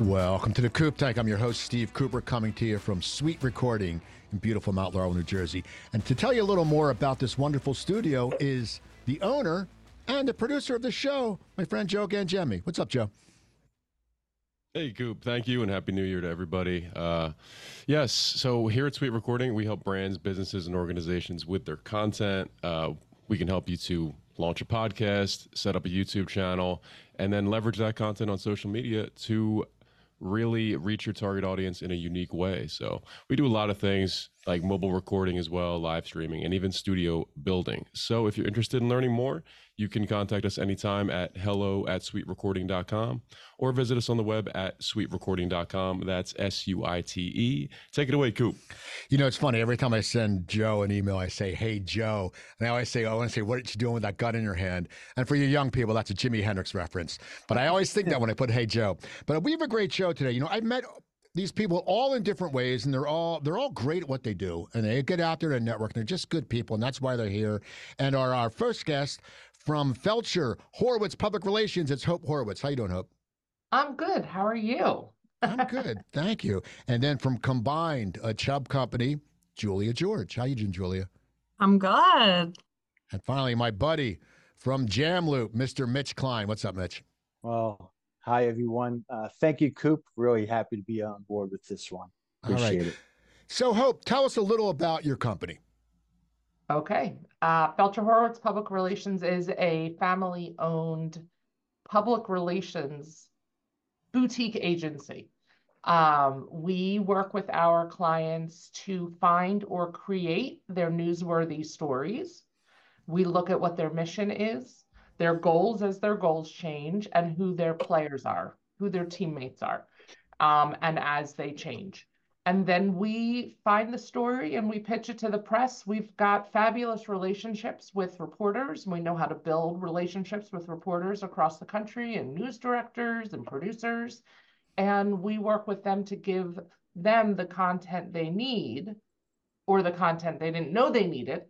Welcome to the Coop Tank. I'm your host, Steve Cooper, coming to you from SuiteRecording in beautiful Mount Laurel, New Jersey. And to tell you a little more about this wonderful studio is the owner and the producer of the show, my friend Joe Gangemi. What's up, Joe? Hey, Coop. Thank you, and Happy New Year to everybody. Uh, yes, so here at SuiteRecording, we help brands, businesses, and organizations with their content. Uh, we can help you to launch a podcast, set up a YouTube channel, and then leverage that content on social media to really reach your target audience in a unique way. So we do a lot of things like mobile recording as well, live streaming, and even studio building. So if you're interested in learning more, you can contact us anytime at hello at suiterecording.com or visit us on the web at suiterecording.com. That's S U I T E. Take it away, Coop. You know, it's funny. Every time I send Joe an email, I say, Hey, Joe. And I always say, oh, I want to say, What are you doing with that gun in your hand? And for you young people, that's a Jimi Hendrix reference. But I always think that when I put Hey, Joe. But we have a great show today. You know, I've met these people all in different ways and they're all they're all great at what they do and they get out there and network and they're just good people and that's why they're here and our, our first guest from Feldscher Horwitz public relations. It's hope Horwitz. How you doing hope? I'm good. How are you? I'm good. Thank you. And then from combined a chubb company julia george. How you doing julia? I'm good. And finally my buddy from JamLoop, mr mitch klein. What's up mitch? Well Hi, everyone. Uh, thank you, Coop. Really happy to be on board with this one. Appreciate it. So, Hope, tell us a little about your company. Okay. Uh, Feldscher Horwitz Public Relations is a family owned public relations boutique agency. Um, we work with our clients to find or create their newsworthy stories. We look at what their mission is their goals as their goals change and who their players are, who their teammates are, um, and as they change. And then we find the story and we pitch it to the press. We've got fabulous relationships with reporters. We know how to build relationships with reporters across the country and news directors and producers. And we work with them to give them the content they need or the content they didn't know they needed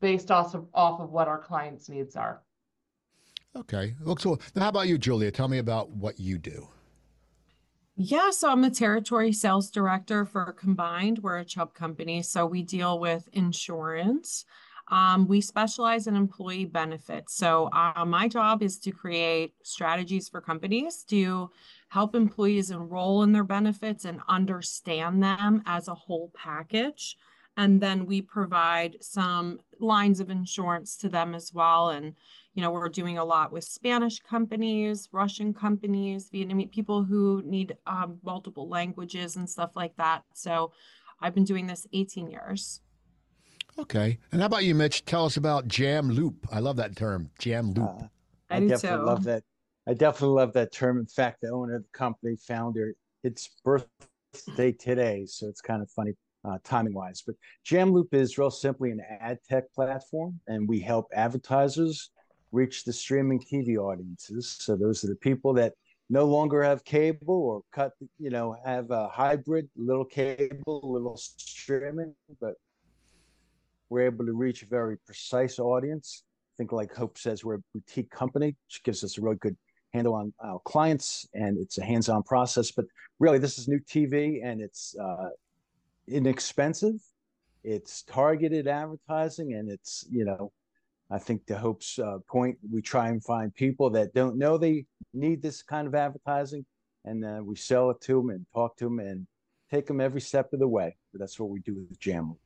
based off of, off of what our clients' needs are. Okay. Well, so how about you, Julia? Tell me about what you do. Yeah, so I'm a territory sales director for Combined. We're a Chubb company, so we deal with insurance. Um, we specialize in employee benefits. So uh, my job is to create strategies for companies to help employees enroll in their benefits and understand them as a whole package. And then we provide some lines of insurance to them as well. And you know, we're doing a lot with Spanish companies, Russian companies, Vietnamese people who need um, multiple languages and stuff like that. So I've been doing this 18 years. Okay. And how about you, Mitch? Tell us about JamLoop. I love that term, JamLoop. Uh, I, I definitely love that. I definitely love that term. In fact, the owner of the company, founder, its birthday today, so it's kind of funny uh, timing wise. But Jamloop is real simply an ad tech platform, and we help advertisers reach the streaming TV audiences. So those are the people that no longer have cable or cut, you know, have a hybrid, little cable, little streaming, but we're able to reach a very precise audience. I think, like Hope says, we're a boutique company, which gives us a really good handle on our clients, and it's a hands-on process. But really, this is new TV, and it's uh, inexpensive. It's targeted advertising, and it's you know I think to Hope's uh, point, we try and find people that don't know they need this kind of advertising, and uh, we sell it to them and talk to them and take them every step of the way. That's what we do with Jam.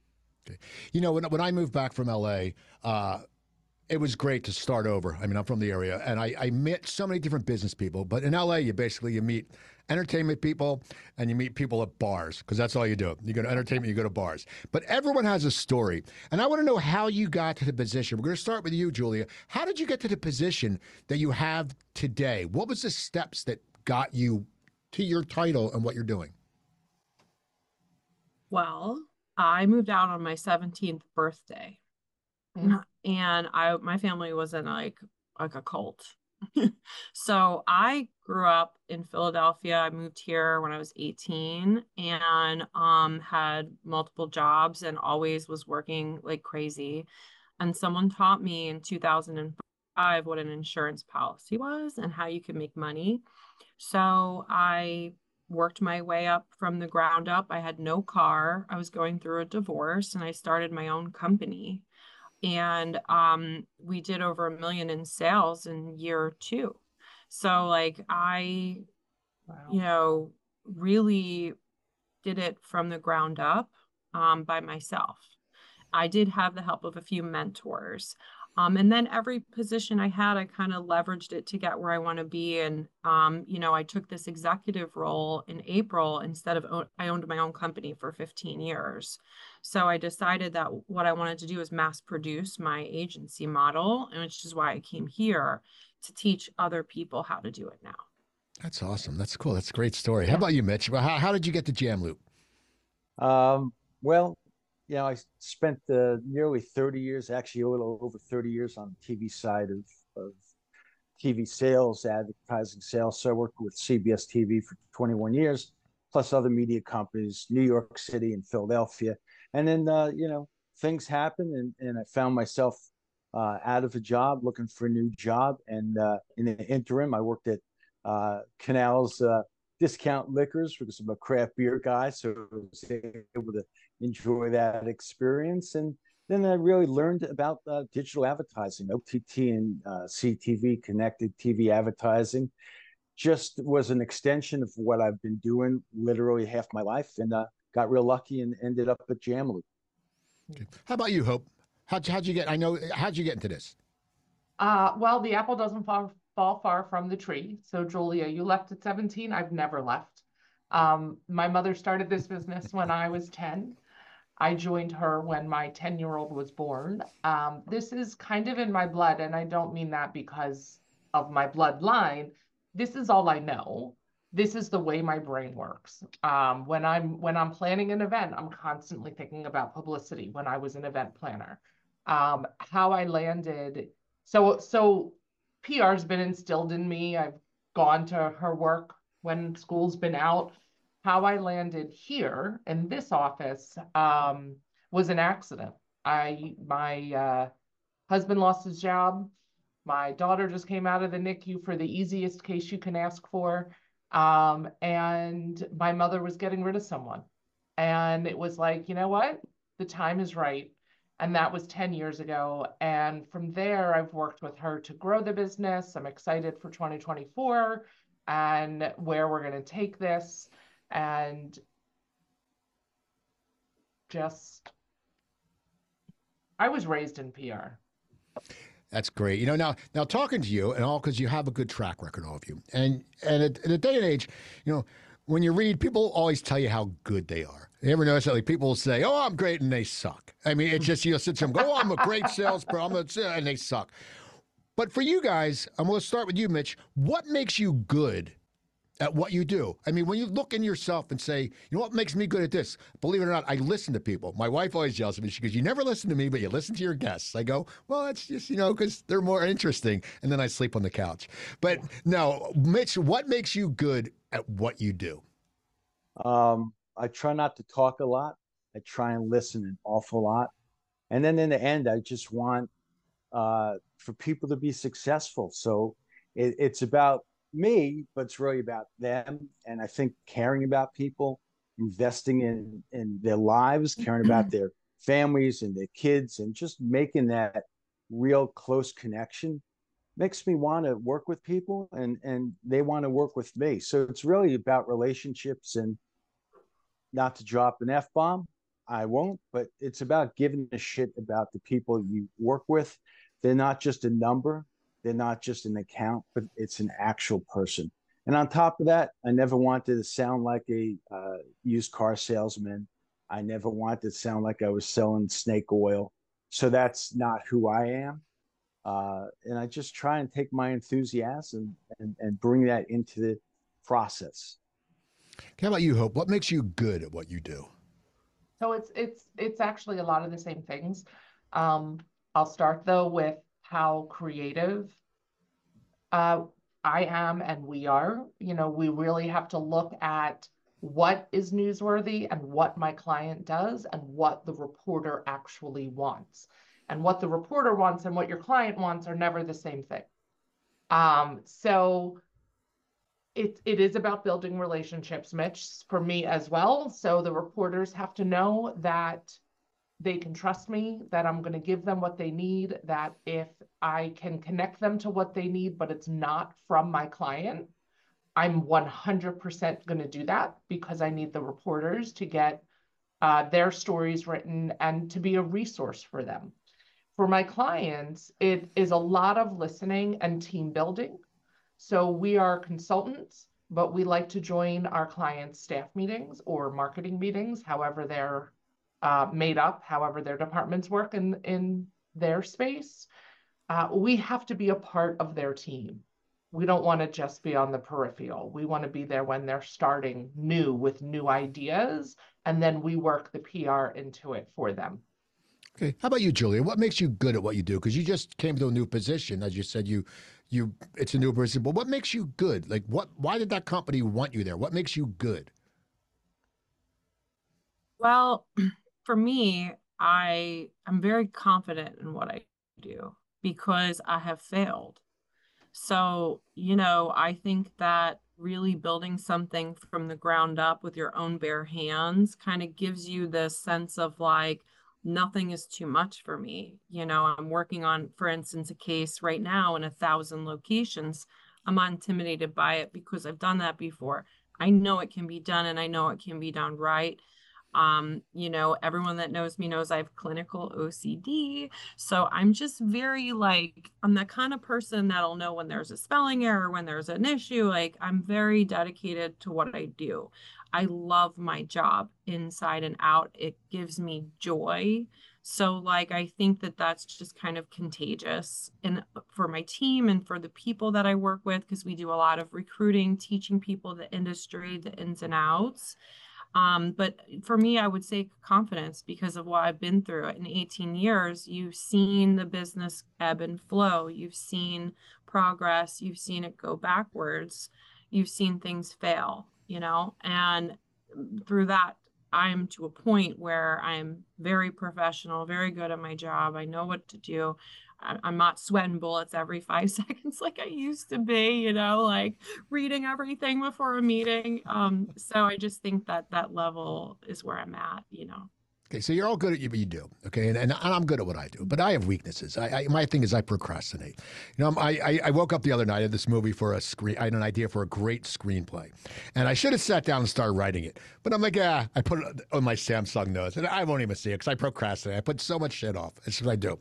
Okay. You know, when, when I moved back from LA, uh, it was great to start over. I mean, I'm from the area, and I, I met so many different business people. But in LA, you basically you meet entertainment people and you meet people at bars because that's all you do. You go to entertainment, you go to bars. But everyone has a story, and I want to know how you got to the position. We're going to start with you, Julia. How did you get to the position that you have today? What was the steps that got you to your title and what you're doing? Well, I moved out on my 17th birthday. Mm-hmm. And I my family was in like like a cult. so I grew up in Philadelphia. I moved here when I was 18 and um, had multiple jobs and always was working like crazy. And someone taught me in 2005 what an insurance policy was and how you could make money. So I worked my way up from the ground up. I had no car. I was going through a divorce and I started my own company. And um, we did over a million in sales in year two. So, like, I, wow. you know, really did it from the ground up um, by myself. I did have the help of a few mentors. Um, and then every position I had, I kind of leveraged it to get where I want to be. And, um, you know, I took this executive role in April instead of own, I owned my own company for 15 years. So I decided that what I wanted to do is mass produce my agency model, and which is why I came here to teach other people how to do it now. That's awesome. That's cool. That's a great story. How about you, Mitch? How, how did you get to JamLoop? Um, well, you know, I spent uh, nearly 30 years, actually a little over 30 years on the TV side of, of TV sales, advertising sales. So I worked with CBS TV for 21 years, plus other media companies, New York City and Philadelphia. And then, uh, you know, things happened and, and I found myself uh, out of a job, looking for a new job. And uh, in the interim, I worked at uh, Canal's uh, Discount Liquors because I'm a craft beer guy. So I was able to enjoy that experience. And then I really learned about uh, digital advertising, OTT and uh, CTV, connected TV advertising. Just was an extension of what I've been doing literally half my life, and uh, got real lucky and ended up at Jamloop. Okay. How about you, Hope? How'd, how'd you get? I know. How'd you get into this? Uh, well, the apple doesn't fall fall far from the tree. So, Julia, you left at 17. I've never left. Um, my mother started this business when I was 10. I joined her when my 10 year old was born. Um, this is kind of in my blood, and I don't mean that because of my bloodline. This is all I know. This is the way my brain works. Um, when I'm when I'm planning an event, I'm constantly thinking about publicity. When I was an event planner, um, how I landed. So so PR has been instilled in me. I've gone to her work when school's been out how I landed here in this office um, was an accident. I my uh, husband lost his job. My daughter just came out of the NICU for the easiest case you can ask for, um, and my mother was getting rid of someone, and it was like, you know what, the time is right. And that was 10 years ago. And from there, I've worked with her to grow the business. I'm excited for 2024 and where we're going to take this and just I was raised in PR. That's great. You know, now now talking to you and all because you have a good track record, all of you, and and at, in a day and age, you know, when you read, people always tell you how good they are. You ever notice that? Like people say, "Oh, I'm great," and they suck. I mean, it's just you'll sit and go, "Oh, I'm a great salesperson," and they suck. But for you guys, I'm going to start with you, Mitch. What makes you good at what you do. I mean, when you look in yourself and say, you know what makes me good at this? Believe it or not, I listen to people. My wife always yells at me. She goes, You never listen to me, but you listen to your guests. I go, Well, that's just, you know, because they're more interesting. And then I sleep on the couch. But no, Mitch, what makes you good at what you do? Um, I try not to talk a lot. I try and listen an awful lot. And then in the end, I just want uh, for people to be successful. So it, it's about me, but it's really about them. And I think caring about people, investing in in their lives, caring about their families and their kids, and just making that real close connection makes me want to work with people and and they want to work with me. So it's really about relationships and not to drop an f-bomb. I won't but it's about giving a shit about the people you work with. They're not just a number they're not just an account, but it's an actual person. And on top of that, I never wanted to sound like a uh, used car salesman. I never wanted to sound like I was selling snake oil. So that's not who I am. Uh, and I just try and take my enthusiasm and, and bring that into the process. How about you, Hope? What makes you good at what you do? So it's it's it's actually a lot of the same things. Um, I'll start though with how creative uh, I am and we are. You know, we really have to look at what is newsworthy and what my client does and what the reporter actually wants. And what the reporter wants and what your client wants are never the same thing. Um, so it, it is about building relationships, Mitch, for me as well. So the reporters have to know that they can trust me, that I'm going to give them what they need, that if I can connect them to what they need, but it's not from my client, I'm 100% going to do that because I need the reporters to get uh, their stories written and to be a resource for them. For my clients, it is a lot of listening and team building. So we are consultants, but we like to join our clients' staff meetings or marketing meetings, however they're uh, made up, however their departments work in, in their space. Uh, we have to be a part of their team. We don't want to just be on the peripheral. We want to be there when they're starting new with new ideas, and then we work the PR into it for them. Okay. How about you, Julia? What makes you good at what you do? Because you just came to a new position, as you said. You, you, it's a new position. But what makes you good? Like, what? Why did that company want you there? What makes you good? Well, for me, I am very confident in what I do because I have failed. So, you know, I think that really building something from the ground up with your own bare hands kind of gives you this sense of like, nothing is too much for me. You know, I'm working on, for instance, a case right now in a thousand locations. I'm not intimidated by it because I've done that before. I know it can be done and I know it can be done right. Um, you know, everyone that knows me knows I have clinical OCD. So I'm just very like, I'm the kind of person that'll know when there's a spelling error, when there's an issue. Like, I'm very dedicated to what I do. I love my job inside and out. It gives me joy. So like I think that that's just kind of contagious and for my team and for the people that I work with because we do a lot of recruiting, teaching people the industry, the ins and outs. Um, but for me, I would say confidence because of what I've been through in 18 years. You've seen the business ebb and flow. You've seen progress. You've seen it go backwards. You've seen things fail you know, and through that, I'm to a point where I'm very professional, very good at my job. I know what to do. I'm not sweating bullets every five seconds like I used to be, you know, like reading everything before a meeting. Um, so I just think that that level is where I'm at, you know. Okay, so you're all good at what you do, okay, and, and I'm good at what I do, but I have weaknesses. I, I my thing is I procrastinate. You know, I, I woke up the other night had this movie for a screen. I had an idea for a great screenplay, and I should have sat down and started writing it, but I'm like, yeah, I put it on my Samsung notes, and I won't even see it because I procrastinate. I put so much shit off. That's what I do.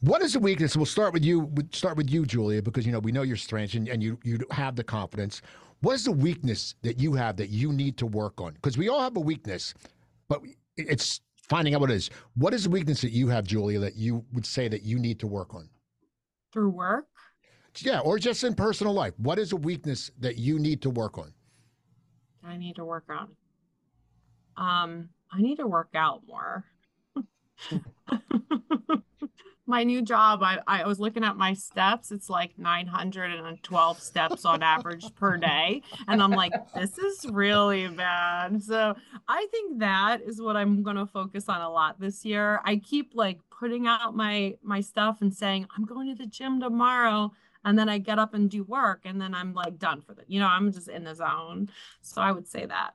What is the weakness? We'll start with you. We'll start with you, Julia, because you know we know your strengths and, and you you have the confidence. What is the weakness that you have that you need to work on? Because we all have a weakness, but it's finding out what it is. What is the weakness that you have, Julia, that you would say that you need to work on? Through work? Yeah, or just in personal life. What is a weakness that you need to work on? I need to work on. Um, I need to work out more. my new job, I, I was looking at my steps. It's like 912 steps on average per day. And I'm like, this is really bad. So I think that is what I'm going to focus on a lot this year. I keep like putting out my my stuff and saying, I'm going to the gym tomorrow. And then I get up and do work and then I'm like done for the, you know, I'm just in the zone. So I would say that.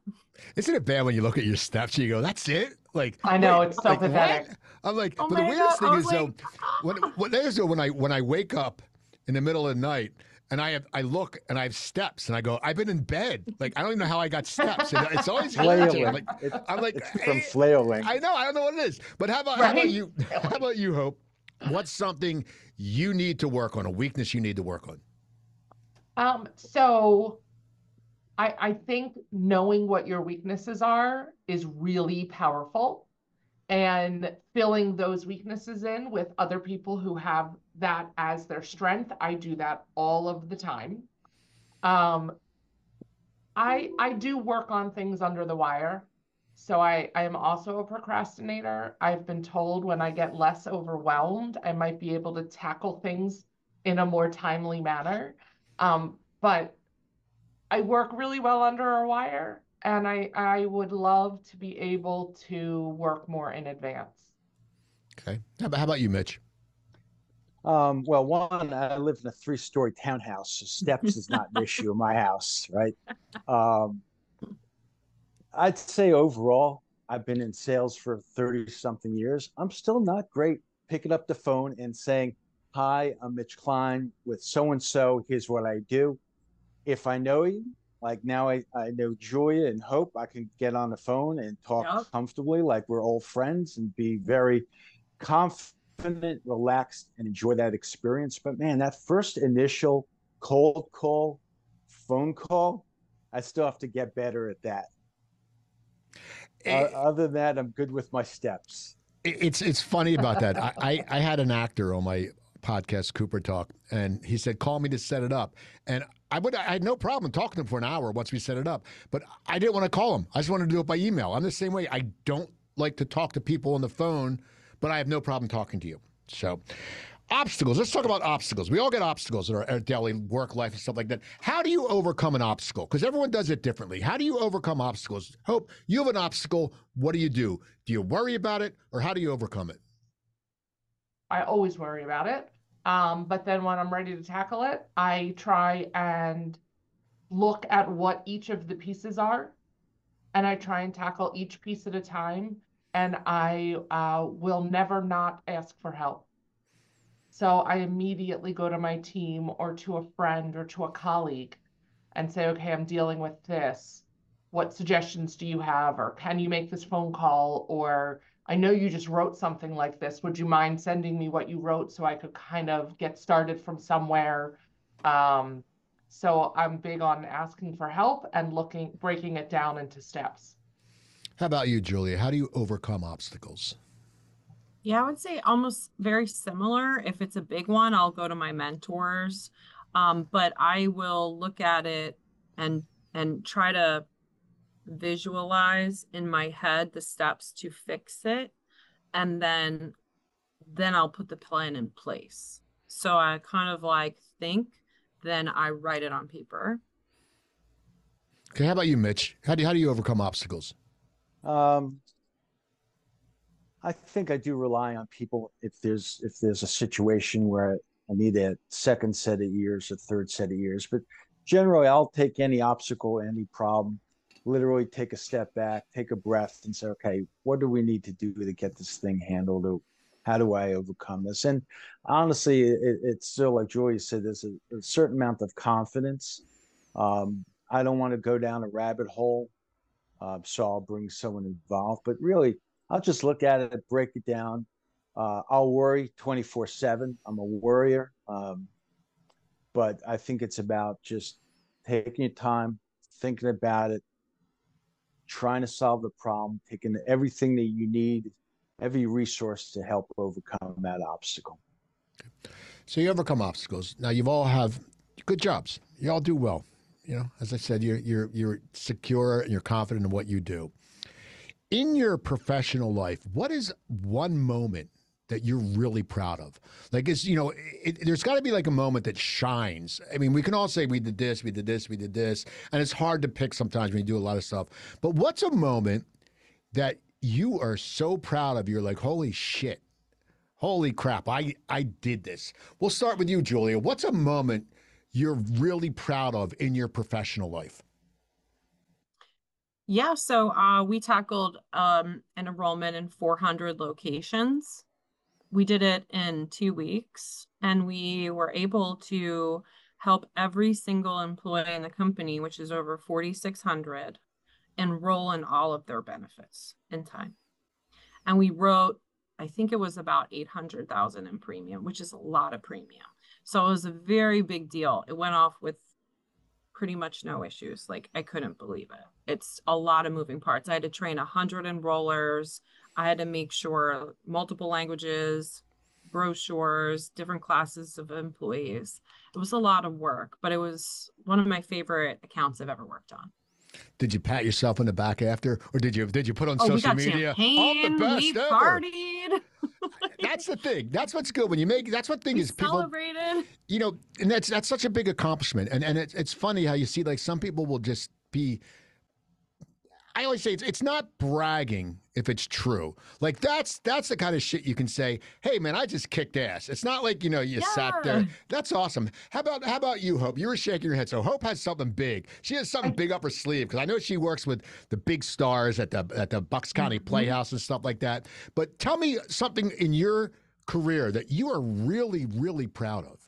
Isn't it bad when you look at your steps and you go, that's it? Like I know wait, it's so like, pathetic. What? I'm like, oh but the weirdest God, thing is like, though, when what is though when I when I wake up in the middle of the night and I have I look and I have steps and I go, I've been in bed. Like I don't even know how I got steps. And it's always flailing. I'm like, it's, I'm like it's from hey, flailing. I know, I don't know what it is. But how about right? how about you how about you, Hope? What's something you need to work on, a weakness you need to work on? Um, so I, I think knowing what your weaknesses are is really powerful and filling those weaknesses in with other people who have that as their strength. I do that all of the time. Um, I I do work on things under the wire. So I, I am also a procrastinator. I've been told when I get less overwhelmed, I might be able to tackle things in a more timely manner. Um, but I work really well under a wire and I, I would love to be able to work more in advance. Okay. How about, how about you, Mitch? Um, well, one, I live in a three-story townhouse, so steps is not an issue in my house, right? Um, I'd say overall, I've been in sales for 30 something years. I'm still not great picking up the phone and saying, Hi, I'm Mitch Klein with so and so. Here's what I do. If I know you, like now I, I know Julia and Hope, I can get on the phone and talk Yep. comfortably like we're old friends and be very confident, relaxed, and enjoy that experience. But man, that first initial cold call, phone call, I still have to get better at that. Uh, Eh, other than that, I'm good with my steps. It's it's funny about that. I, I I had an actor on my podcast, Cooper Talk, and he said, "Call me to set it up." And I would I had no problem talking to him for an hour once we set it up, but I didn't want to call him. I just wanted to do it by email. I'm the same way. I don't like to talk to people on the phone, but I have no problem talking to you. So. Obstacles. Let's talk about obstacles. We all get obstacles in our, our daily work life and stuff like that. How do you overcome an obstacle? Because everyone does it differently. How do you overcome obstacles? Hope you have an obstacle. What do you do? Do you worry about it, or how do you overcome it? I always worry about it. Um, but then when I'm ready to tackle it, I try and look at what each of the pieces are, and I try and tackle each piece at a time. And I uh, will never not ask for help. So I immediately go to my team or to a friend or to a colleague and say, okay, I'm dealing with this. What suggestions do you have? Or can you make this phone call? Or I know you just wrote something like this. Would you mind sending me what you wrote so I could kind of get started from somewhere? Um, so I'm big on asking for help and looking, breaking it down into steps. How about you, Julia? How do you overcome obstacles? Yeah, I would say almost very similar. If it's a big one, I'll go to my mentors. Um, but I will look at it and and try to visualize in my head the steps to fix it. And then then I'll put the plan in place. So I kind of like think, then I write it on paper. Okay, how about you, Mitch? How do how do you overcome obstacles? Um, I think I do rely on people if there's if there's a situation where I need a second set of ears, a third set of ears. But generally, I'll take any obstacle, any problem, literally take a step back, take a breath, and say, okay, what do we need to do to get this thing handled? Or how do I overcome this? And honestly, it, it's still like Julia said, there's a, a certain amount of confidence. Um, I don't want to go down a rabbit hole uh, so I'll bring someone involved. But really, I'll just look at it, break it down. Uh, I'll worry 24 7. I'm a worrier. Um, but I think it's about just taking your time, thinking about it, trying to solve the problem, taking everything that you need, every resource to help overcome that obstacle. So you overcome obstacles. Now you've all have good jobs. You all do well. You know, as I said, you're you're you're secure and you're confident in what you do. In your professional life, what is one moment that you're really proud of? Like, it's you know, it, there's got to be like a moment that shines. I mean, we can all say we did this, we did this, we did this, and it's hard to pick sometimes when you do a lot of stuff. But what's a moment that you are so proud of? You're like, holy shit, holy crap, I I did this. We'll start with you, Julia. What's a moment you're really proud of in your professional life? Yeah, so uh, we tackled um, an enrollment in 400 locations. We did it in two weeks, and we were able to help every single employee in the company, which is over 4,600, enroll in all of their benefits in time. And we wrote, I think it was about 800,000 in premium, which is a lot of premium. So it was a very big deal. It went off with pretty much no issues. Like I couldn't believe it. It's a lot of moving parts. I had to train hundred enrollers. I had to make sure multiple languages, brochures, different classes of employees. It was a lot of work, but it was one of my favorite accounts I've ever worked on. Did you pat yourself on the back after, or did you did you put on Oh, social media? champagne. The best we ever. partied. That's the thing. That's what's good when you make. That's what thing We is people. celebrated. You know, and that's that's such a big accomplishment. And and it's it's funny how you see like some people will just be. I always say it's, it's not bragging if it's true. Like that's that's the kind of shit you can say. Hey man, I just kicked ass. It's not like you know you sat there. That's awesome. How about how about you, Hope? You were shaking your head. So Hope has something big. She has something big up her sleeve because I know she works with the big stars at the at the Bucks County mm-hmm. Playhouse and stuff like that. But tell me something in your career that you are really really proud of.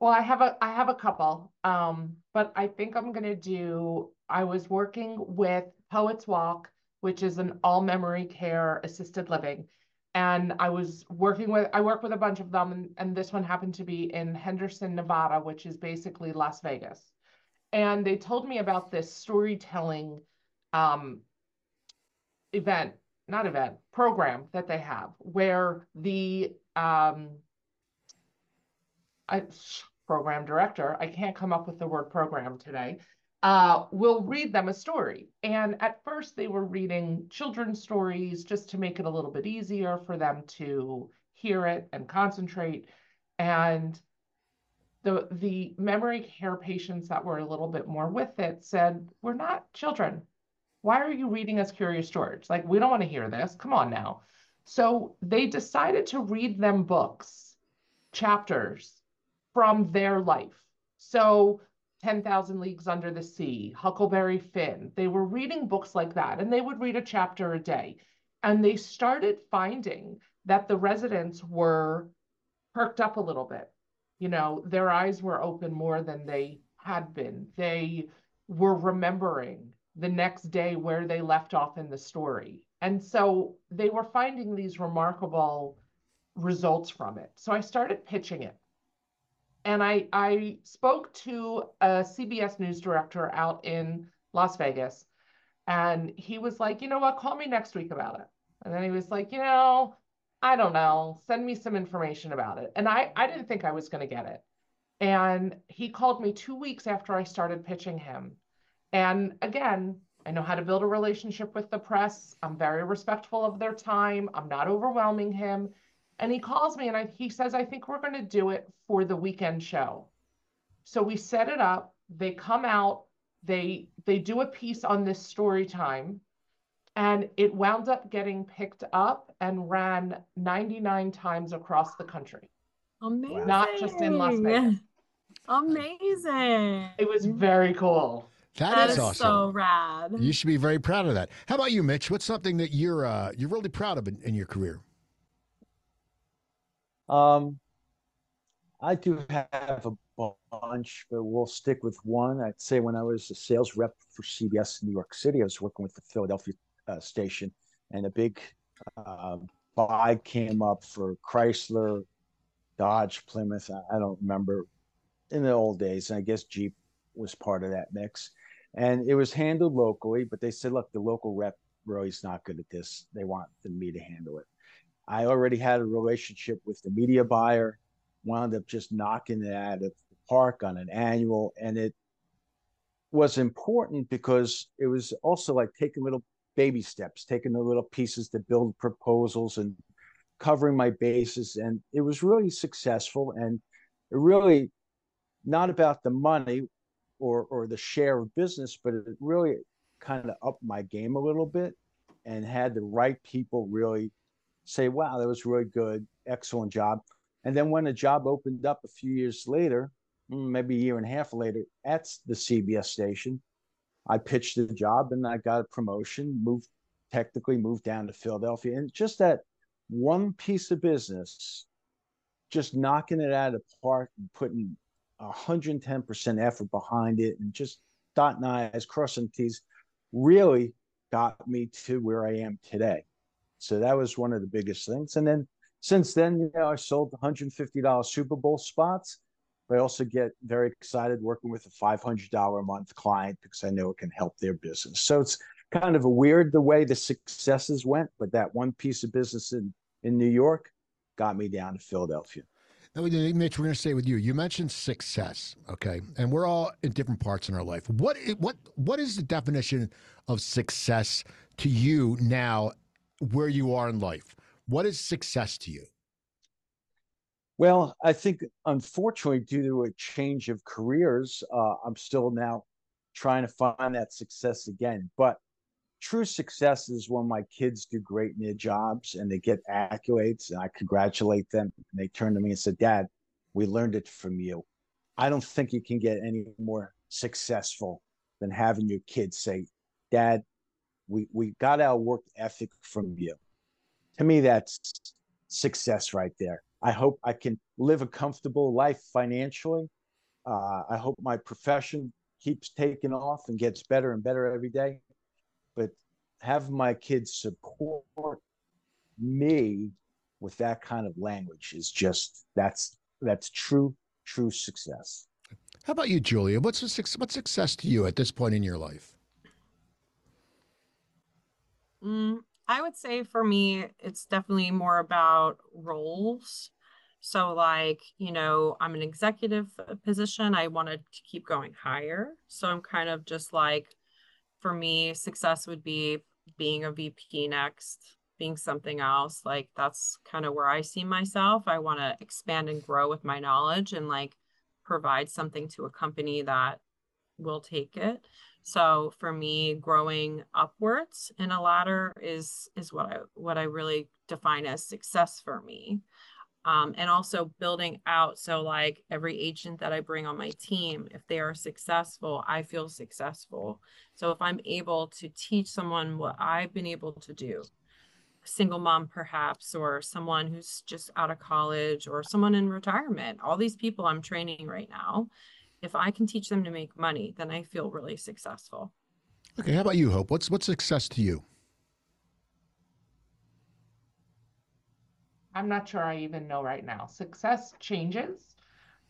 Well, I have a I have a couple. Um, but I think I'm gonna do I was working with Poets Walk, which is an all memory care assisted living. And I was working with I work with a bunch of them and, and this one happened to be in Henderson, Nevada, which is basically Las Vegas. And they told me about this storytelling um event, not event, program that they have where the um I, program director, I can't come up with the word program today, uh, will read them a story. And at first, they were reading children's stories just to make it a little bit easier for them to hear it and concentrate. And the the memory care patients that were a little bit more with it said, "We're not children. Why are you reading us curious George? Like we don't want to hear this. Come on now." So they decided to read them books, chapters from their life. So 10,000 Leagues Under the Sea, Huckleberry Finn, they were reading books like that, and they would read a chapter a day. And they started finding that the residents were perked up a little bit. You know, their eyes were open more than they had been. They were remembering the next day where they left off in the story. And so they were finding these remarkable results from it. So I started pitching it and I I spoke to a CBS news director out in Las Vegas, and he was like, you know what, call me next week about it. And then he was like, you know, I don't know, send me some information about it. And I I didn't think I was going to get it. And he called me two weeks after I started pitching him. And again, I know how to build a relationship with the press. I'm very respectful of their time. I'm not overwhelming him. And he calls me and I, he says, I think we're going to do it for the weekend show. So we set it up. They come out. They they do a piece on this story time, and it wound up getting picked up and ran 99 times across the country. Amazing. Not just in Las Vegas. Amazing. It was very cool. That is awesome. so rad. You should be very proud of that. How about you, Mitch? What's something that you're uh, you're really proud of in, in your career? Um, I do have a bunch, but we'll stick with one. I'd say when I was a sales rep for CBS in New York City, I was working with the Philadelphia uh, station, and a big uh, buy came up for Chrysler, Dodge, Plymouth. I, don't remember in the old days. And I guess Jeep was part of that mix. And it was handled locally, but they said, look, the local rep is not good at this. They want me to handle it. I already had a relationship with the media buyer, wound up just knocking it out of the park on an annual. And it was important because it was also like taking little baby steps, taking the little pieces to build proposals and covering my bases. And it was really successful. And it really not about the money or or the share of business, but it really kind of upped my game a little bit and had the right people really say, wow, that was really good, excellent job. And then when the job opened up a few years later, mm, maybe a year and a half later, at the CBS station, I pitched the job and I got a promotion, moved technically moved down to Philadelphia. And just that one piece of business, just knocking it out of the park and putting 110% effort behind it and just dotting I's, crossing T's, really got me to where I am today. So that was one of the biggest things. And then since then, you know, I sold $150 Super Bowl spots. But I also get very excited working with a $500 a month client because I know it can help their business. So it's kind of a weird the way the successes went, but that one piece of business in, in New York got me down to Philadelphia. Now, Mitch, we're going to stay with you. You mentioned success, okay, and we're all in different parts in our life. What what what is the definition of success to you now, where you are in life? What is success to you? Well, I think unfortunately, due to a change of careers, uh, I'm still now trying to find that success again. But true success is when my kids do great in their jobs and they get accolades and I congratulate them. And they turn to me and said, Dad, we learned it from you. I don't think you can get any more successful than having your kids say, Dad, we, we got our work ethic from you. To me, that's success right there. I hope I can live a comfortable life financially. Uh, I hope my profession keeps taking off and gets better and better every day. But have my kids support me with that kind of language is just that's that's true true success. How about you, Julia? What's a, what's success to you at this point in your life? Mm, I would say for me, it's definitely more about roles. So, like, you know, I'm an executive position. I wanted to keep going higher. So, I'm kind of just like, for me, success would be being a VP next, being something else. Like, that's kind of where I see myself. I want to expand and grow with my knowledge and like provide something to a company that will take it. So for me, growing upwards in a ladder is is what I what I really define as success for me. Um, and also building out. So like every agent that I bring on my team, if they are successful, I feel successful. So if I'm able to teach someone what I've been able to do, single mom perhaps, or someone who's just out of college, or someone in retirement, all these people I'm training right now if I can teach them to make money, then I feel really successful. Okay, how about you, Hope? What's what's success to you? I'm not sure I even know right now. Success changes.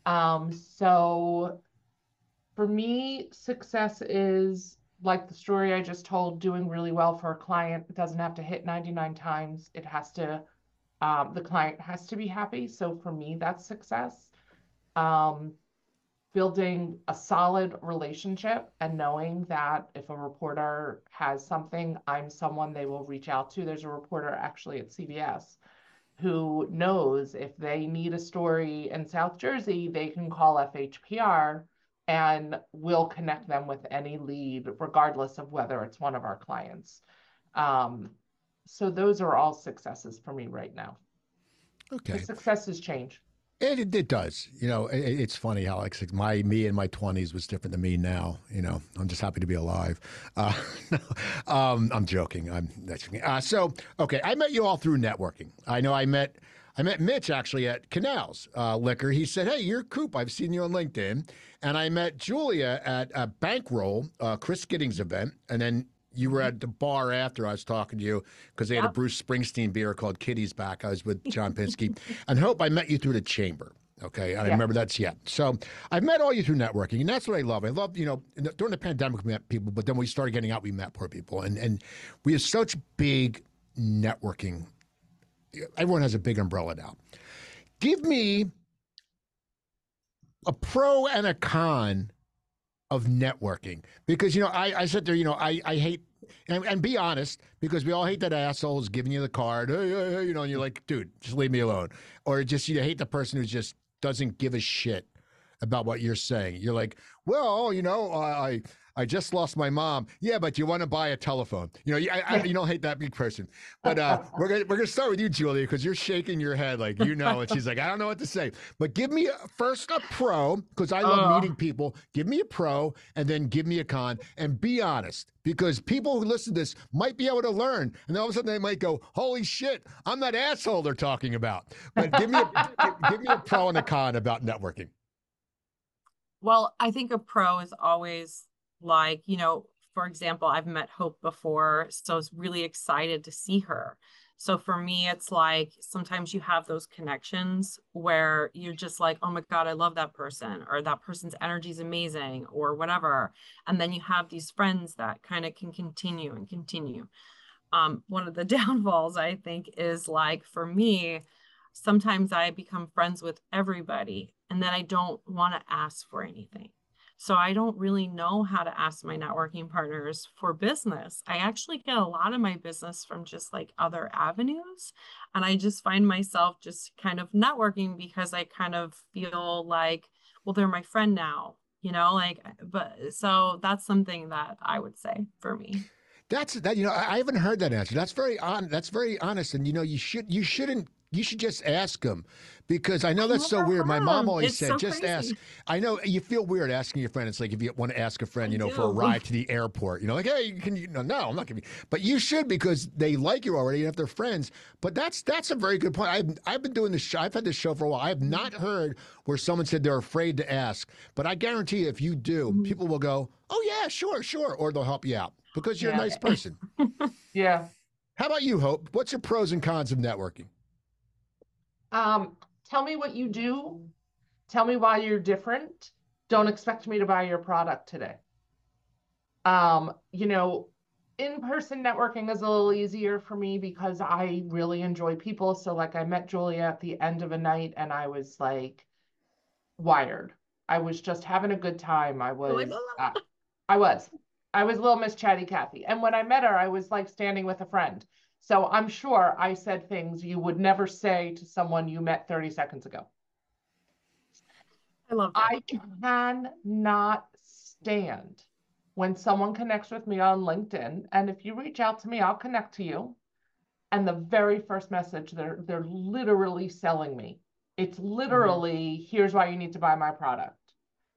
Um, so for me, success is like the story I just told, doing really well for a client. It doesn't have to hit 99 times. It has to, um, the client has to be happy. So for me, that's success. Um, building a solid relationship and knowing that if a reporter has something, I'm someone they will reach out to. There's a reporter actually at CBS who knows if they need a story in South Jersey, they can call FHPR and we'll connect them with any lead, regardless of whether it's one of our clients. Um, so those are all successes for me right now. Okay. The successes change. It, it, does. You know, it, it's funny like my me in my twenties was different than me now. You know, I'm just happy to be alive. Uh, um, I'm joking. I'm that's uh, so okay. I met you all through networking. I know I met I met Mitch actually at Canal's uh, Liquor. He said, "Hey, you're Coop. I've seen you on LinkedIn." And I met Julia at a Bankroll, uh, Chris Giddings event, and then you were mm-hmm. at the bar after I was talking to you because they had yep. a Bruce Springsteen beer called Kitty's Back. I was with John Pinsky. and Hope, I met you through the chamber. Okay, I yeah. remember that's yet. So I've met all you through networking, and that's what I love. I love, you know, during the pandemic we met people, but then we started getting out, we met poor people, and and we have such big networking. Everyone has a big umbrella now. Give me a pro and a con of networking because you know I, I sit there you know I, I hate and, and be honest because we all hate that asshole who's giving you the card hey, hey, hey, you know and you're like dude just leave me alone. Or just you hate the person who just doesn't give a shit about what you're saying. You're like well you know I I just lost my mom. Yeah, but you want to buy a telephone. You know, I, I, you don't hate that big person. But uh, we're gonna we're gonna start with you, Julia, because you're shaking your head like you know, and she's like, I don't know what to say. But give me a, first a pro because I love uh. meeting people. Give me a pro, and then give me a con, and be honest because people who listen to this might be able to learn, and then all of a sudden they might go, "Holy shit, I'm that asshole they're talking about." But give me a, give, give me a pro and a con about networking. Well, I think a pro is always like you know for example i've met hope before so i was really excited to see her. So for me it's like sometimes you have those connections where you're just like oh my god i love that person or that person's energy is amazing or whatever. And then you have these friends that kind of can continue and continue. Um, one of the downfalls i think is like for me sometimes i become friends with everybody and then i don't want to ask for anything so I don't really know how to ask my networking partners for business. I actually get a lot of my business from just like other avenues. And I just find myself just kind of networking because I kind of feel like, well, they're my friend now, you know, like, uh, but uh, so that's something that I would say for me. That's that. You know, I, I haven't heard that answer. That's very on. That's very honest. And you know, you should you shouldn't. You should just ask them because I know I that's so weird. My mom always It's said, so just crazy. ask. I know you feel weird asking your friend. It's like if you want to ask a friend, I you know, for a ride to the airport. You know, like, hey, can you? No, no, I'm not giving. you But you should because they like you already, and if they're friends. But that's that's a very good point. I've I've been doing this. Show, I've had this show for a while. I have not heard where someone said they're afraid to ask. But I guarantee you, if you do, Mm-hmm. people will go, oh yeah, sure, sure, or they'll help you out because you're Yeah. a nice person. Yeah. How about you, Hope? What's your pros and cons of networking? Um, tell me what you do. Tell me why you're different. Don't expect me to buy your product today. Um, you know, in-person networking is a little easier for me because I really enjoy people. So like I met Julia at the end of a night and I was like wired. I was just having a good time. I was uh, I was. I was little Miss Chatty Cathy. And when I met her, I was like standing with a friend. So I'm sure I said things you would never say to someone you met 30 seconds ago. I love that. I cannot stand when someone connects with me on LinkedIn. And if you reach out to me, I'll connect to you. And the very first message, they're they're literally selling me. It's mm-hmm. literally, here's why you need to buy my product.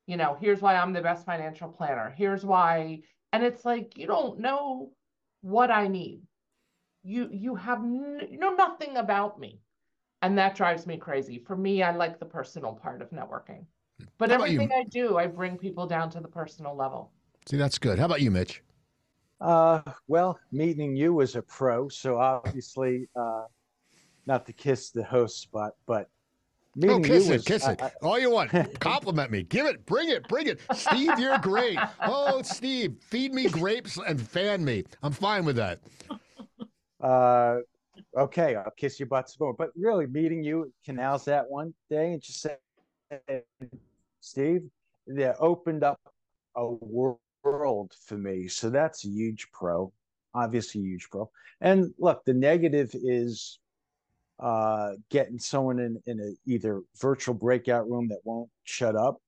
You know, here's why I'm the best financial planner. Here's why, and it's like you don't know what I need. You you have n- you know nothing about me. And that drives me crazy. For me, I like the personal part of networking. But How everything I do, I bring people down to the personal level. See, that's good. How about you, Mitch? Uh, well, meeting you was a pro, so obviously, uh, not to kiss the host spot, but meeting Oh, kiss you it, was, kiss I- it. I- All you want. Compliment me. Give it. Bring it. Bring it. Steve, you're great. Oh, Steve, feed me grapes and fan me. I'm fine with that. Uh, okay, I'll kiss your butt some more. But really, meeting you at Canal's that one day and just saying, Steve, that opened up a world for me. So that's a huge pro, obviously huge pro. And look, the negative is uh, getting someone in in a either virtual breakout room that won't shut up,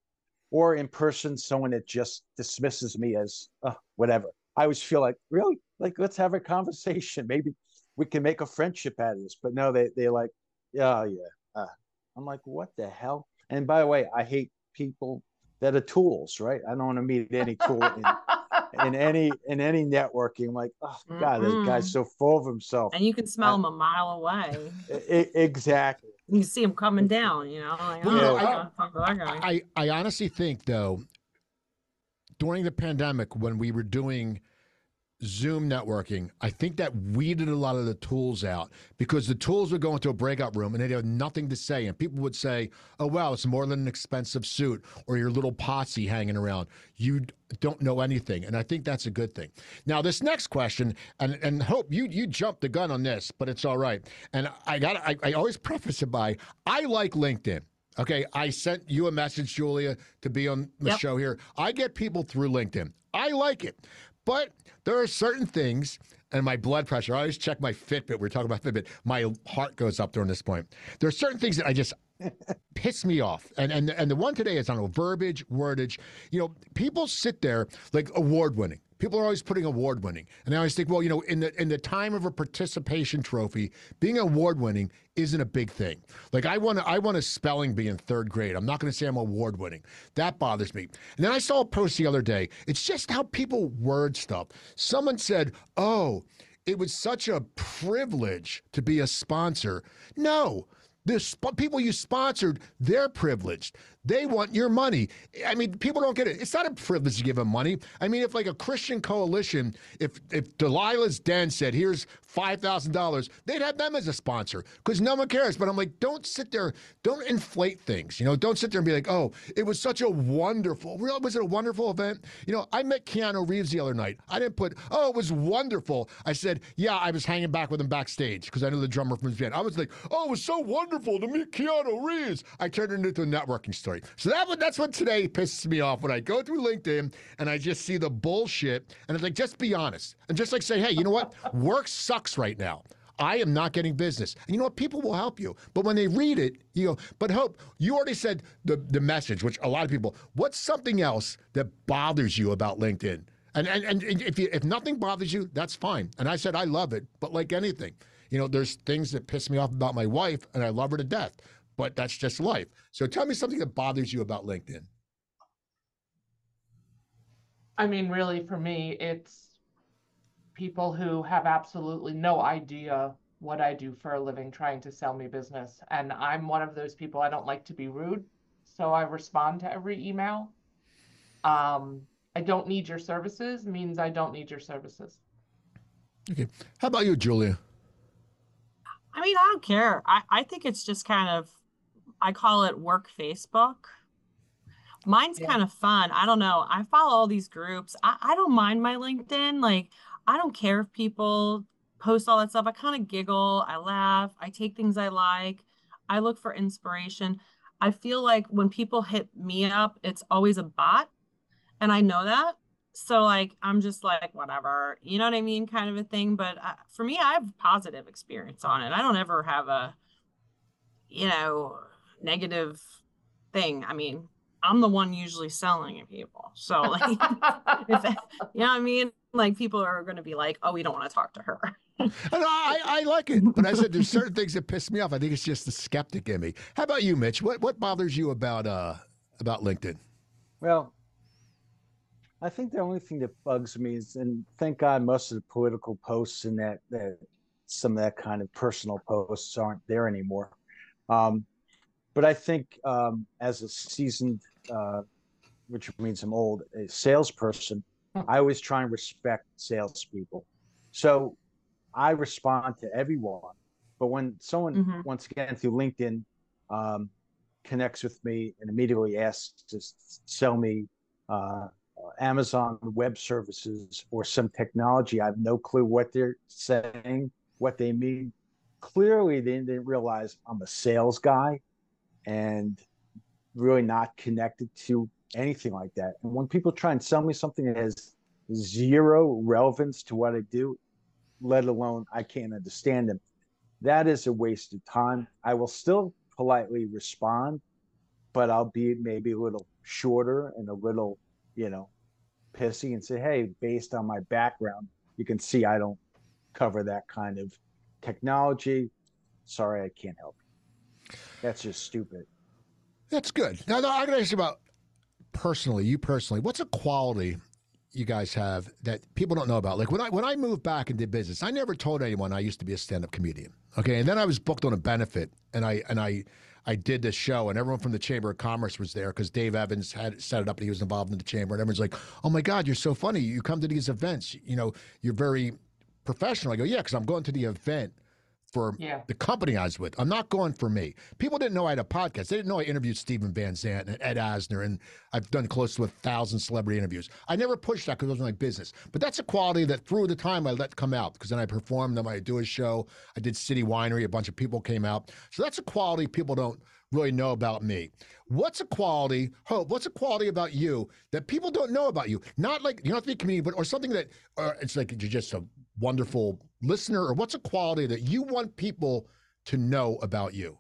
or in person someone that just dismisses me as whatever. I always feel like really like let's have a conversation. Maybe we can make a friendship out of this. But no, they they're like, yeah, yeah. Uh, I'm like, what the hell? And by the way, I hate people that are tools, right? I don't want to meet any tool in, in any in any networking. I'm like, oh god, this guy's so full of himself. And you can smell him a mile away. I- I- exactly. You see him coming down, you know, like, oh, know, I I- gotta talk to that guy. I, I honestly think, though, during the pandemic, when we were doing Zoom networking, I think that weeded a lot of the tools out because the tools would go into a breakout room and they'd have nothing to say. And people would say, oh, wow, it's more than an expensive suit or your little posse hanging around. You don't know anything. And I think that's a good thing. Now, this next question, and, and Hope, you, you jumped the gun on this, but it's all right. And I got I, I always preface it by I like LinkedIn. Okay, I sent you a message, Julia, to be on the Yep. show here. I get people through LinkedIn. I like it. But there are certain things, and my blood pressure, I always check my Fitbit. We're talking about Fitbit. My heart goes up during this point. There are certain things that I just piss me off. And and and the one today is on a verbiage, wordage. You know, people sit there like award winning. People are always putting award winning. And I always think, well, you know, in the in the time of a participation trophy, being award winning isn't a big thing. Like I want to I want a spelling bee in third grade. I'm not going to say I'm award winning. That bothers me. And then I saw a post the other day. It's just how people word stuff. Someone said, "Oh, it was such a privilege to be a sponsor." No. The sp- people you sponsored, they're privileged. They want your money. I mean, people don't get it. It's not a privilege to give them money. I mean, if like a Christian coalition, if if Delilah's Den said, "Here's five thousand dollars," they'd have them as a sponsor because no one cares. But I'm like, don't sit there, don't inflate things. You know, don't sit there and be like, "Oh, it was such a wonderful." Real was it a wonderful event? You know, I met Keanu Reeves the other night. I didn't put, "Oh, it was wonderful." I said, "Yeah, I was hanging back with him backstage because I knew the drummer from his band." I was like, "Oh, it was so wonderful to meet Keanu Reeves." I turned it into a networking story. So that that's what today pisses me off when I go through LinkedIn and I just see the bullshit and it's like just be honest and just like say, "Hey, you know what? Work sucks right now." I am not getting business. And you know what? People will help you. But when they read it, you go, but Hope, you already said the, the message, which a lot of people, what's something else that bothers you about LinkedIn? And, and and if you if nothing bothers you, that's fine. And I said I love it, but like anything, you know, there's things that piss me off about my wife, and I love her to death. But that's just life. So tell me something that bothers you about LinkedIn. I mean, really, for me, it's people who have absolutely no idea what I do for a living trying to sell me business. And I'm one of those people, I don't like to be rude. So I respond to every email. Um, I don't need your services means I don't need your services. Okay. How about you, Julia? I mean, I don't care. I, I think it's just kind of, I call it work Facebook. Mine's Yeah. kind of fun. I don't know. I follow all these groups. I, I don't mind my LinkedIn. Like, I don't care if people post all that stuff. I kind of giggle, I laugh, I take things I like, I look for inspiration. I feel like when people hit me up, it's always a bot. And I know that. So, like, I'm just like, whatever, you know what I mean? Kind of a thing. But uh, for me, I have positive experience on it. I don't ever have a, you know, negative thing. I mean, I'm the one usually selling it people. So, like, if, you know what I mean? Like, people are going to be like, oh, we don't want to talk to her. And I, I like it, but I said there's certain things that piss me off. I think it's just the skeptic in me. How about you, Mitch? What what bothers you about uh about LinkedIn? Well, I think the only thing that bugs me is, and thank God most of the political posts and that, that some of that kind of personal posts aren't there anymore. Um, but I think um, as a seasoned, uh, which means I'm old, a salesperson, I always try and respect salespeople. So I respond to everyone. But when someone, Mhm. once again, through LinkedIn, um, connects with me and immediately asks to sell me uh, Amazon Web Services or some technology. I have no clue what they're saying, what they mean. Clearly, they didn't realize I'm a sales guy and really not connected to anything like that. And when people try and sell me something that has zero relevance to what I do, let alone I can't understand them, that is a waste of time. I will still politely respond, but I'll be maybe a little shorter and a little, you know, pissy and say, hey, based on my background, you can see I don't cover that kind of technology. Sorry, I can't help. That's just stupid. That's good. Now, I'm going to ask you about personally, you personally. What's a quality you guys have that people don't know about? Like when I when I moved back and did business, I never told anyone I used to be a stand up comedian. Okay, and then I was booked on a benefit, and I and I I did this show, and everyone from the Chamber of Commerce was there because Dave Evans had set it up, and he was involved in the chamber, and everyone's like, "Oh my God, you're so funny! You come to these events, you know, you're very professional." I go, "Yeah, because I'm going to the event." For Yeah. the company I was with, I'm not going for me. People didn't know I had a podcast. They didn't know I interviewed Stephen Van Zandt and Ed Asner, and I've done close to a thousand celebrity interviews. I never pushed that because it wasn't my business. But that's a quality that through the time I let come out because then I performed, then I do a show. I did City Winery, a bunch of people came out. So that's a quality people don't really know about me. What's a quality, Hope? What's a quality about you that people don't know about you? Not like you don't have to be a comedian, but or something that or it's like you're just a wonderful listener, or what's a quality that you want people to know about you?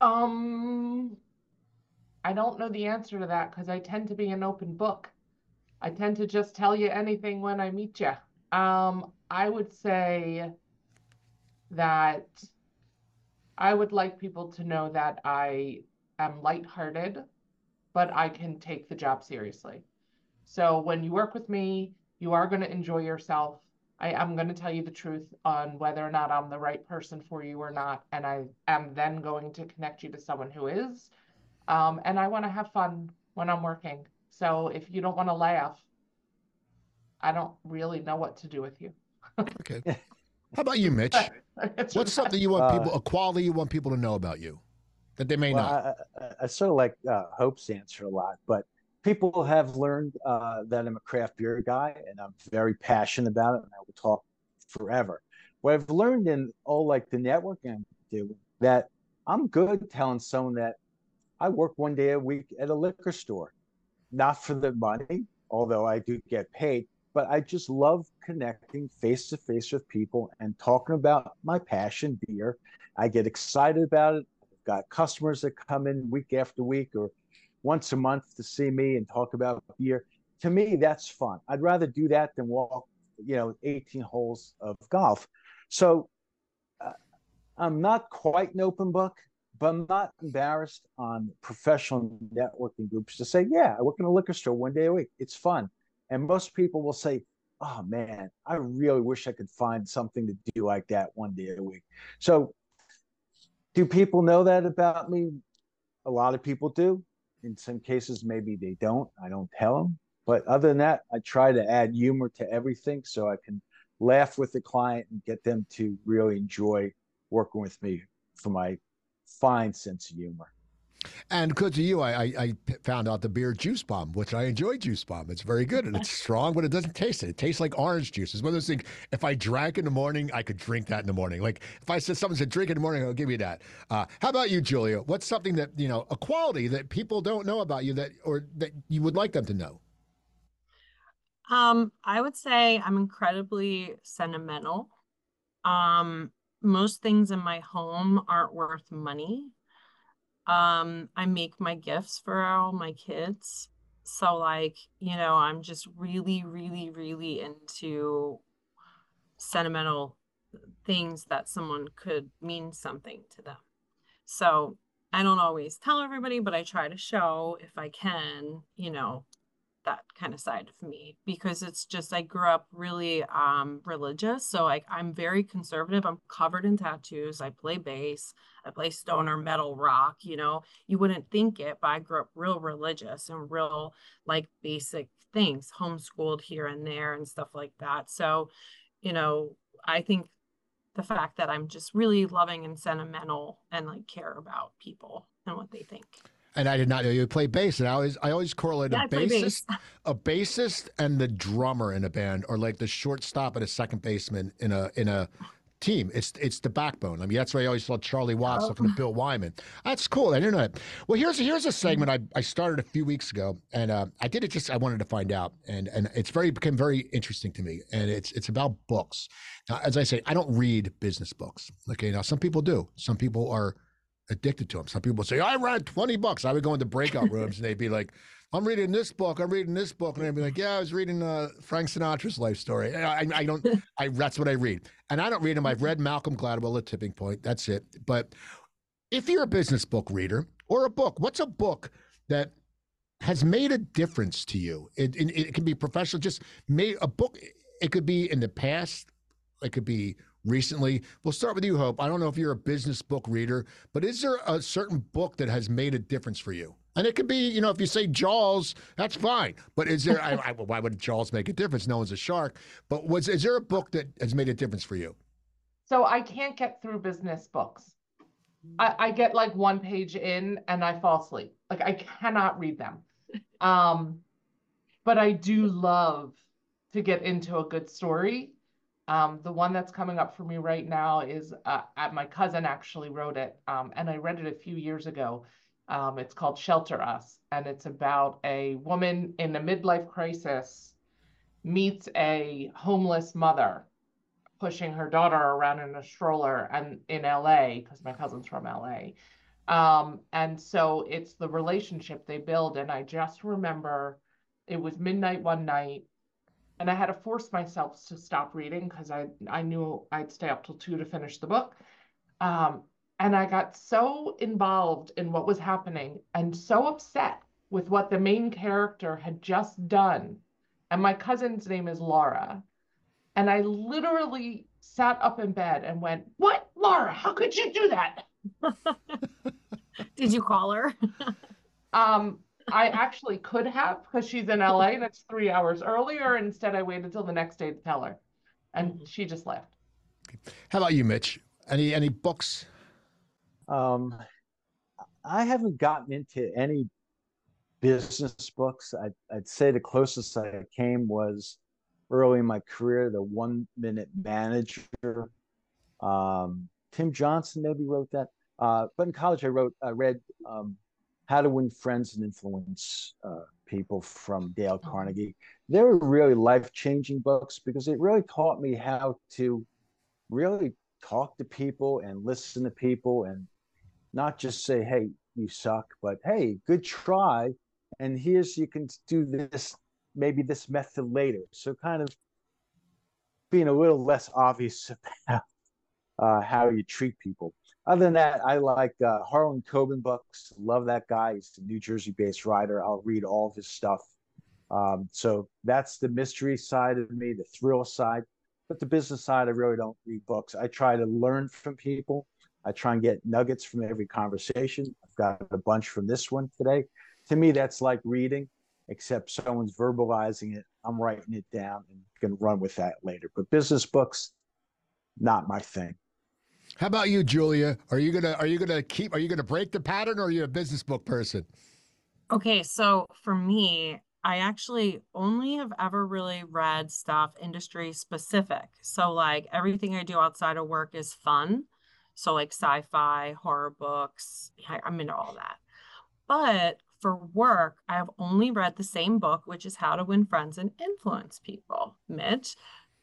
Um, I don't know the answer to that because I tend to be an open book. I tend to just tell you anything when I meet you. Um, I would say that I would like people to know that I am lighthearted, but I can take the job seriously. So when you work with me, you are going to enjoy yourself. I am going to tell you the truth on whether or not I'm the right person for you or not. And I am then going to connect you to someone who is. Um, and I want to have fun when I'm working. So if you don't want to laugh, I don't really know what to do with you. Okay. How about you, Mitch? What's something you want Uh, people, a quality you want people to know about you that they may Well, not? I, I, I sort of like uh, Hope's answer a lot, but people have learned uh, that I'm a craft beer guy and I'm very passionate about it, and I will talk forever. What I've learned in all like the networking I do that I'm good telling someone that I work one day a week at a liquor store, not for the money, although I do get paid, but I just love connecting face to face with people and talking about my passion, beer. I get excited about it. I've got customers that come in week after week or once a month to see me and talk about beer. To me, that's fun. I'd rather do that than walk, you know, 18 holes of golf. So uh, I'm not quite an open book, but I'm not embarrassed on professional networking groups to say, yeah, I work in a liquor store one day a week. It's fun. And most people will say, oh man, I really wish I could find something to do like that one day a week. So, do people know that about me? A lot of people do. In some cases, maybe they don't. I don't tell them. But other than that, I try to add humor to everything so I can laugh with the client and get them to really enjoy working with me for my fine sense of humor. And because of you, I, I, I, found out the beer Juice Bomb, which I enjoy Juice Bomb. It's very good and it's strong, but it doesn't taste it. It tastes like orange juice. It's one of those things, if I drank in the morning, I could drink that in the morning. Like if I said someone said drink in the morning, I'll give you that. Uh, how about you, Julia? What's something that, you know, a quality that people don't know about you that, or that you would like them to know? Um, I would say I'm incredibly sentimental. Um, most things in my home aren't worth money. Um, I make my gifts for all my kids. So like, you know, I'm just really, really, really into sentimental things that someone could mean something to them. So I don't always tell everybody, but I try to show if I can, you know, that kind of side of me because it's just I grew up really um religious so like I'm very conservative I'm covered in tattoos I play bass I play stoner metal rock you know? You wouldn't think it but I grew up real religious and real like basic things homeschooled here and there and stuff like that so you know I think the fact that I'm just really loving and sentimental and like care about people and what they think and I did not know you play bass. And I always, I always correlate yeah, a bassist, bass. a bassist, and the drummer in a band, or like the shortstop and a second baseman in a in a team. It's it's the backbone. I mean, that's why I always saw Charlie Watts oh. to Bill Wyman. That's cool. I didn't know that. Well, here's here's a segment I, I started a few weeks ago, and uh, I did it just I wanted to find out, and and it's very became very interesting to me, and it's it's about books. Now, as I say, I don't read business books. Okay, now some people do. Some people are addicted to them. Some people say, I read 20 books. I would go into breakout rooms and they'd be like, I'm reading this book. I'm reading this book. And I'd be like, yeah, I was reading uh, Frank Sinatra's life story. I, I don't, I, that's what I read. And I don't read them. I've read Malcolm Gladwell, The Tipping Point. That's it. But if you're a business book reader or a book, what's a book that has made a difference to you? It, it, it can be professional, just made a book. It could be in the past. It could be recently. We'll start with you, Hope. I don't know if you're a business book reader, but is there a certain book that has made a difference for you? And it could be, you know, if you say Jaws, that's fine. But is there? I, I, why would Jaws make a difference? No one's a shark. But was is there a book that has made a difference for you? So I can't get through business books. I, I get like one page in and I fall asleep. Like I cannot read them. Um, but I do love to get into a good story um, the one that's coming up for me right now is uh, my cousin actually wrote it, um, and I read it a few years ago. Um, it's called Shelter Us, and it's about a woman in a midlife crisis meets a homeless mother pushing her daughter around in a stroller and in LA because my cousin's from LA. Um, and so it's the relationship they build. And I just remember it was midnight one night and I had to force myself to stop reading because I I knew I'd stay up till two to finish the book. Um, and I got so involved in what was happening and so upset with what the main character had just done. And my cousin's name is Laura. And I literally sat up in bed and went, What, Laura? How could you do that? Did you call her? um, I actually could have because she's in LA and it's three hours earlier. Instead, I waited till the next day to tell her, and mm-hmm. she just left. How about you, Mitch? Any any books? Um, I haven't gotten into any business books. I'd, I'd say the closest I came was early in my career, the One Minute Manager. Um, Tim Johnson maybe wrote that. Uh, but in college, I wrote, I read um, how to Win Friends and Influence uh, People from Dale mm-hmm. Carnegie. They were really life changing books because it really taught me how to really talk to people and listen to people and not just say, "Hey, you suck," but "Hey, good try," and here's you can do this maybe this method later. So kind of being a little less obvious about uh, how you treat people. Other than that, I like uh, Harlan Coben books. Love that guy. He's a New Jersey-based writer. I'll read all of his stuff. Um, so that's the mystery side of me, the thrill side. But the business side, I really don't read books. I try to learn from people. I try and get nuggets from every conversation. I've got a bunch from this one today. To me, that's like reading, except someone's verbalizing it. I'm writing it down and can run with that later. But business books, not my thing. How about you, Julia? Are you gonna are you gonna keep are you gonna break the pattern or are you a business book person? Okay, so for me, I actually only have ever really read stuff industry specific. So like everything I do outside of work is fun. So like sci-fi, horror books, I'm into all that. But for work, I have only read the same book, which is How to Win Friends and Influence People, Mitch.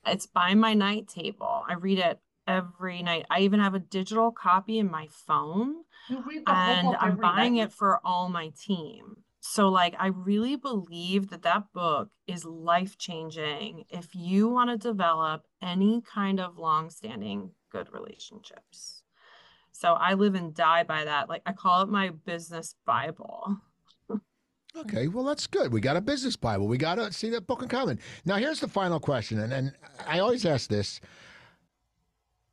It's by my night table. I read it every night. I even have a digital copy in my phone, and I'm buying night. it for all my team. So, like, I really believe that that book is life changing if you want to develop any kind of long standing good relationships. So, I live and die by that. Like, I call it my business Bible. Okay, well that's good. We got a business Bible. We got to see that book in common. Now here's the final question, and, and I always ask this: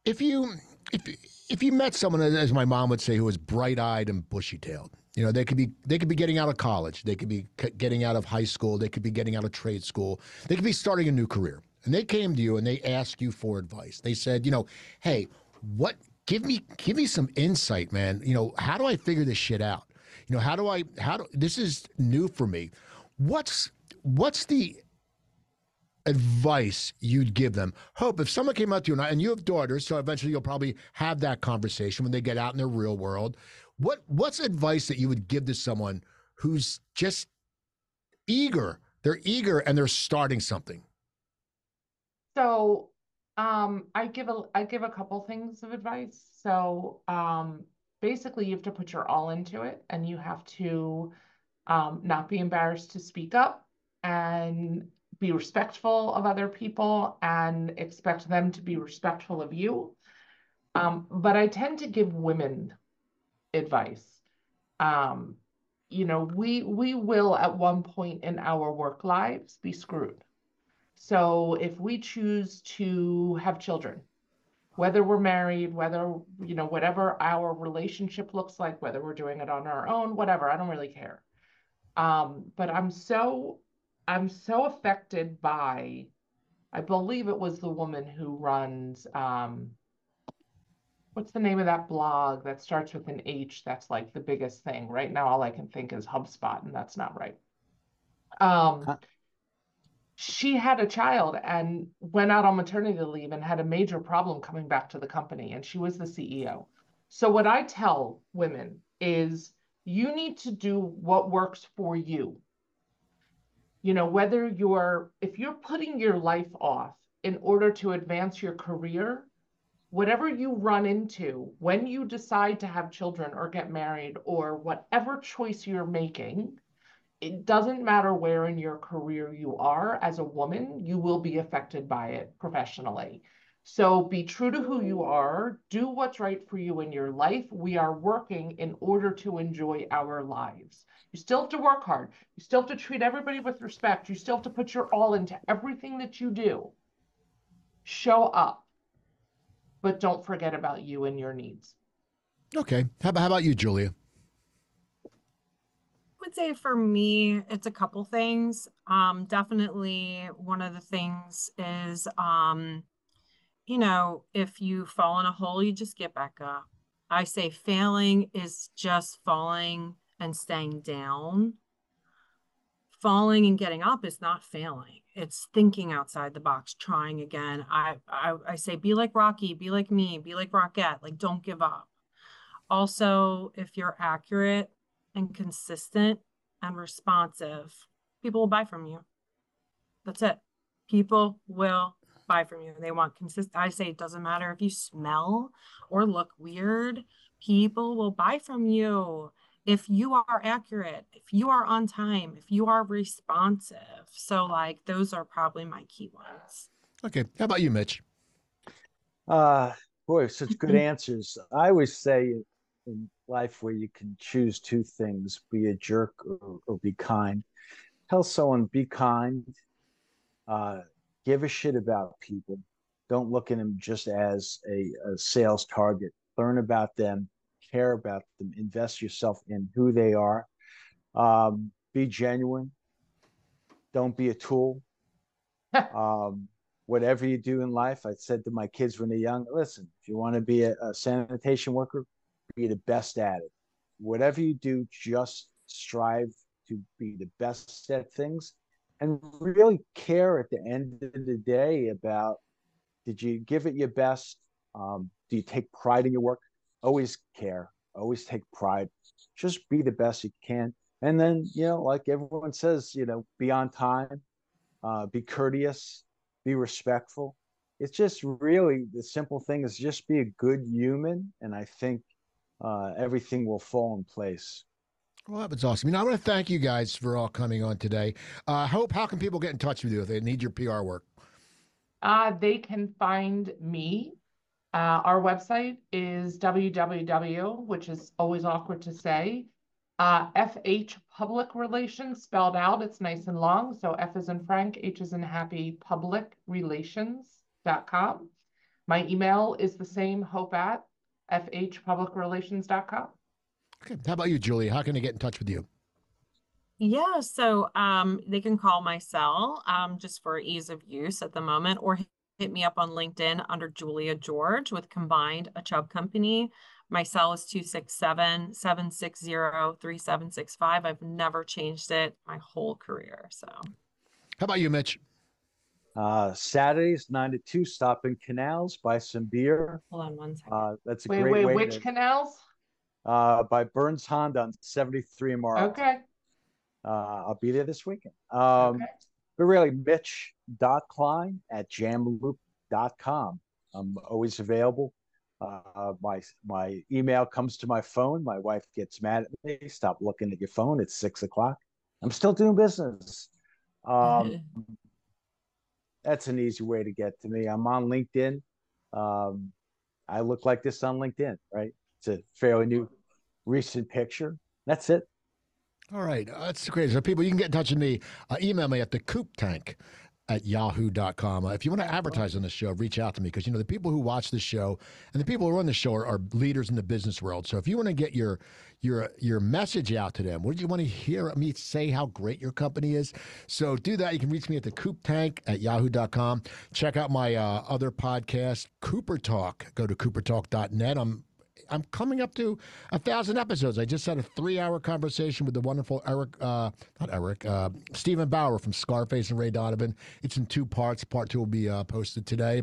if you if if you met someone, as my mom would say, who was bright eyed and bushy tailed, you know, they could be they could be getting out of college, they could be getting out of high school, they could be getting out of trade school, they could be starting a new career, and they came to you and they asked you for advice. They said, you know, hey, what? Give me give me some insight, man. You know, how do I figure this shit out? You know, how do I how do this is new for me. What's what's the advice you'd give them? Hope if someone came up to you and, and you have daughters, so eventually you'll probably have that conversation when they get out in the real world. What what's advice that you would give to someone who's just eager? They're eager and they're starting something. So um I give a I give a couple things of advice. So um basically you have to put your all into it and you have to um, not be embarrassed to speak up and be respectful of other people and expect them to be respectful of you. Um, but I tend to give women advice. Um, you know, we we will at one point in our work lives be screwed. So if we choose to have children, whether we're married, whether, you know, whatever our relationship looks like, whether we're doing it on our own, whatever, I don't really care. Um, but I'm so, I'm so affected by, I believe it was the woman who runs, um, what's the name of that blog that starts with an H that's like the biggest thing right now all i can think is hubspot and that's not right um, she had a child and went out on maternity leave and had a major problem coming back to the company and she was the CEO. So what I tell women is you need to do what works for you. You know, whether you're if you're putting your life off in order to advance your career, whatever you run into when you decide to have children or get married or whatever choice you're making, it doesn't matter where in your career you are as a woman, you will be affected by it professionally. So be true to who you are, do what's right for you in your life. We are working in order to enjoy our lives. You still have to work hard. You still have to treat everybody with respect. You still have to put your all into everything that you do. Show up, but don't forget about you and your needs. Okay. How about, how about you, Julia? would say for me, it's a couple things. Um, definitely one of the things is, um, you know, if you fall in a hole, you just get back up. I say failing is just falling and staying down. Falling and getting up is not failing. It's thinking outside the box, trying again. I, I, I say be like Rocky, be like me, be like Rockette, like don't give up. Also, if you're accurate and consistent and responsive, people will buy from you. That's it. People will buy from you. They want consistent. I say it doesn't matter if you smell or look weird. people will buy from you if you are accurate, if you are on time, if you are responsive. So, like, those are probably my key ones. Okay. How about you, Mitch? Uh, boy, such good answers. I always say in life where you can choose two things be a jerk or, or be kind. Tell someone, be kind, uh, give a shit about people. Don't look at them just as a, a sales target. Learn about them, care about them, invest yourself in who they are. Um, be genuine. Don't be a tool. um, whatever you do in life, I said to my kids when they're young, listen, if you want to be a, a sanitation worker, be the best at it. Whatever you do, just strive to be the best at things and really care at the end of the day about did you give it your best? Um, do you take pride in your work? Always care, always take pride. Just be the best you can. And then, you know, like everyone says, you know, be on time, uh, be courteous, be respectful. It's just really the simple thing is just be a good human. And I think uh, everything will fall in place. Well, that was awesome. You know, I want to thank you guys for all coming on today. Uh, Hope, how can people get in touch with you if they need your PR work? Uh, they can find me. Uh, our website is www, which is always awkward to say, uh, FH Public Relations spelled out. It's nice and long. So F is in Frank, H is in Happy, Public Relations.com. My email is the same, hope at fhpublicrelations.com. Okay. How about you, Julie? How can they get in touch with you? Yeah, so um, they can call my cell um, just for ease of use at the moment, or hit me up on LinkedIn under Julia George with Combined, a Chubb company. My cell is 267 760 3765. I've never changed it my whole career. So, how about you, Mitch? Uh, Saturdays, 9 to 2, stop in Canal's, buy some beer. Hold on one second. Uh, that's a wait, great wait, way which to, Canal's? Uh, by Burns Honda on 73 Marlton. Okay. Uh, I'll be there this weekend. Um, okay. But really, mitch.klein at jamloop.com. I'm always available. Uh, my my email comes to my phone. My wife gets mad at me. Stop looking at your phone. It's six o'clock. I'm still doing business. Um, that's an easy way to get to me. I'm on LinkedIn. Um, I look like this on LinkedIn, right? It's a fairly new, recent picture. That's it. All right. Uh, that's great. So, people, you can get in touch with me. Uh, email me at the coop tank at yahoo.com. Uh, if you want to advertise on this show, reach out to me because, you know, the people who watch this show and the people who run the show are, are, leaders in the business world. So if you want to get your your your message out to them, would you want to hear me say how great your company is? So do that. You can reach me at the coop tank at yahoo.com. Check out my uh, other podcast, Cooper Talk. Go to coopertalk.net. I'm I'm coming up to a thousand episodes. I just had a three-hour conversation with the wonderful Eric, uh, not Eric, uh, Steven Bauer from Scarface and Ray Donovan. It's in two parts. Part two will be uh, posted today.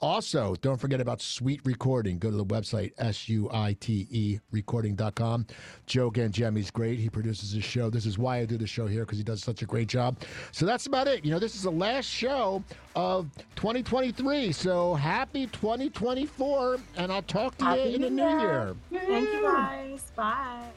Also, don't forget about SuiteRecording. Go to the website, S-U-I-T-E recording.com. Joe Gangemi's great. He produces his show. This is why I do the show here, because he does such a great job. So that's about it. You know, this is the last show of 2023. So happy 2024, and I'll talk to Happy you in the New new Year. year. Thank you guys. Bye.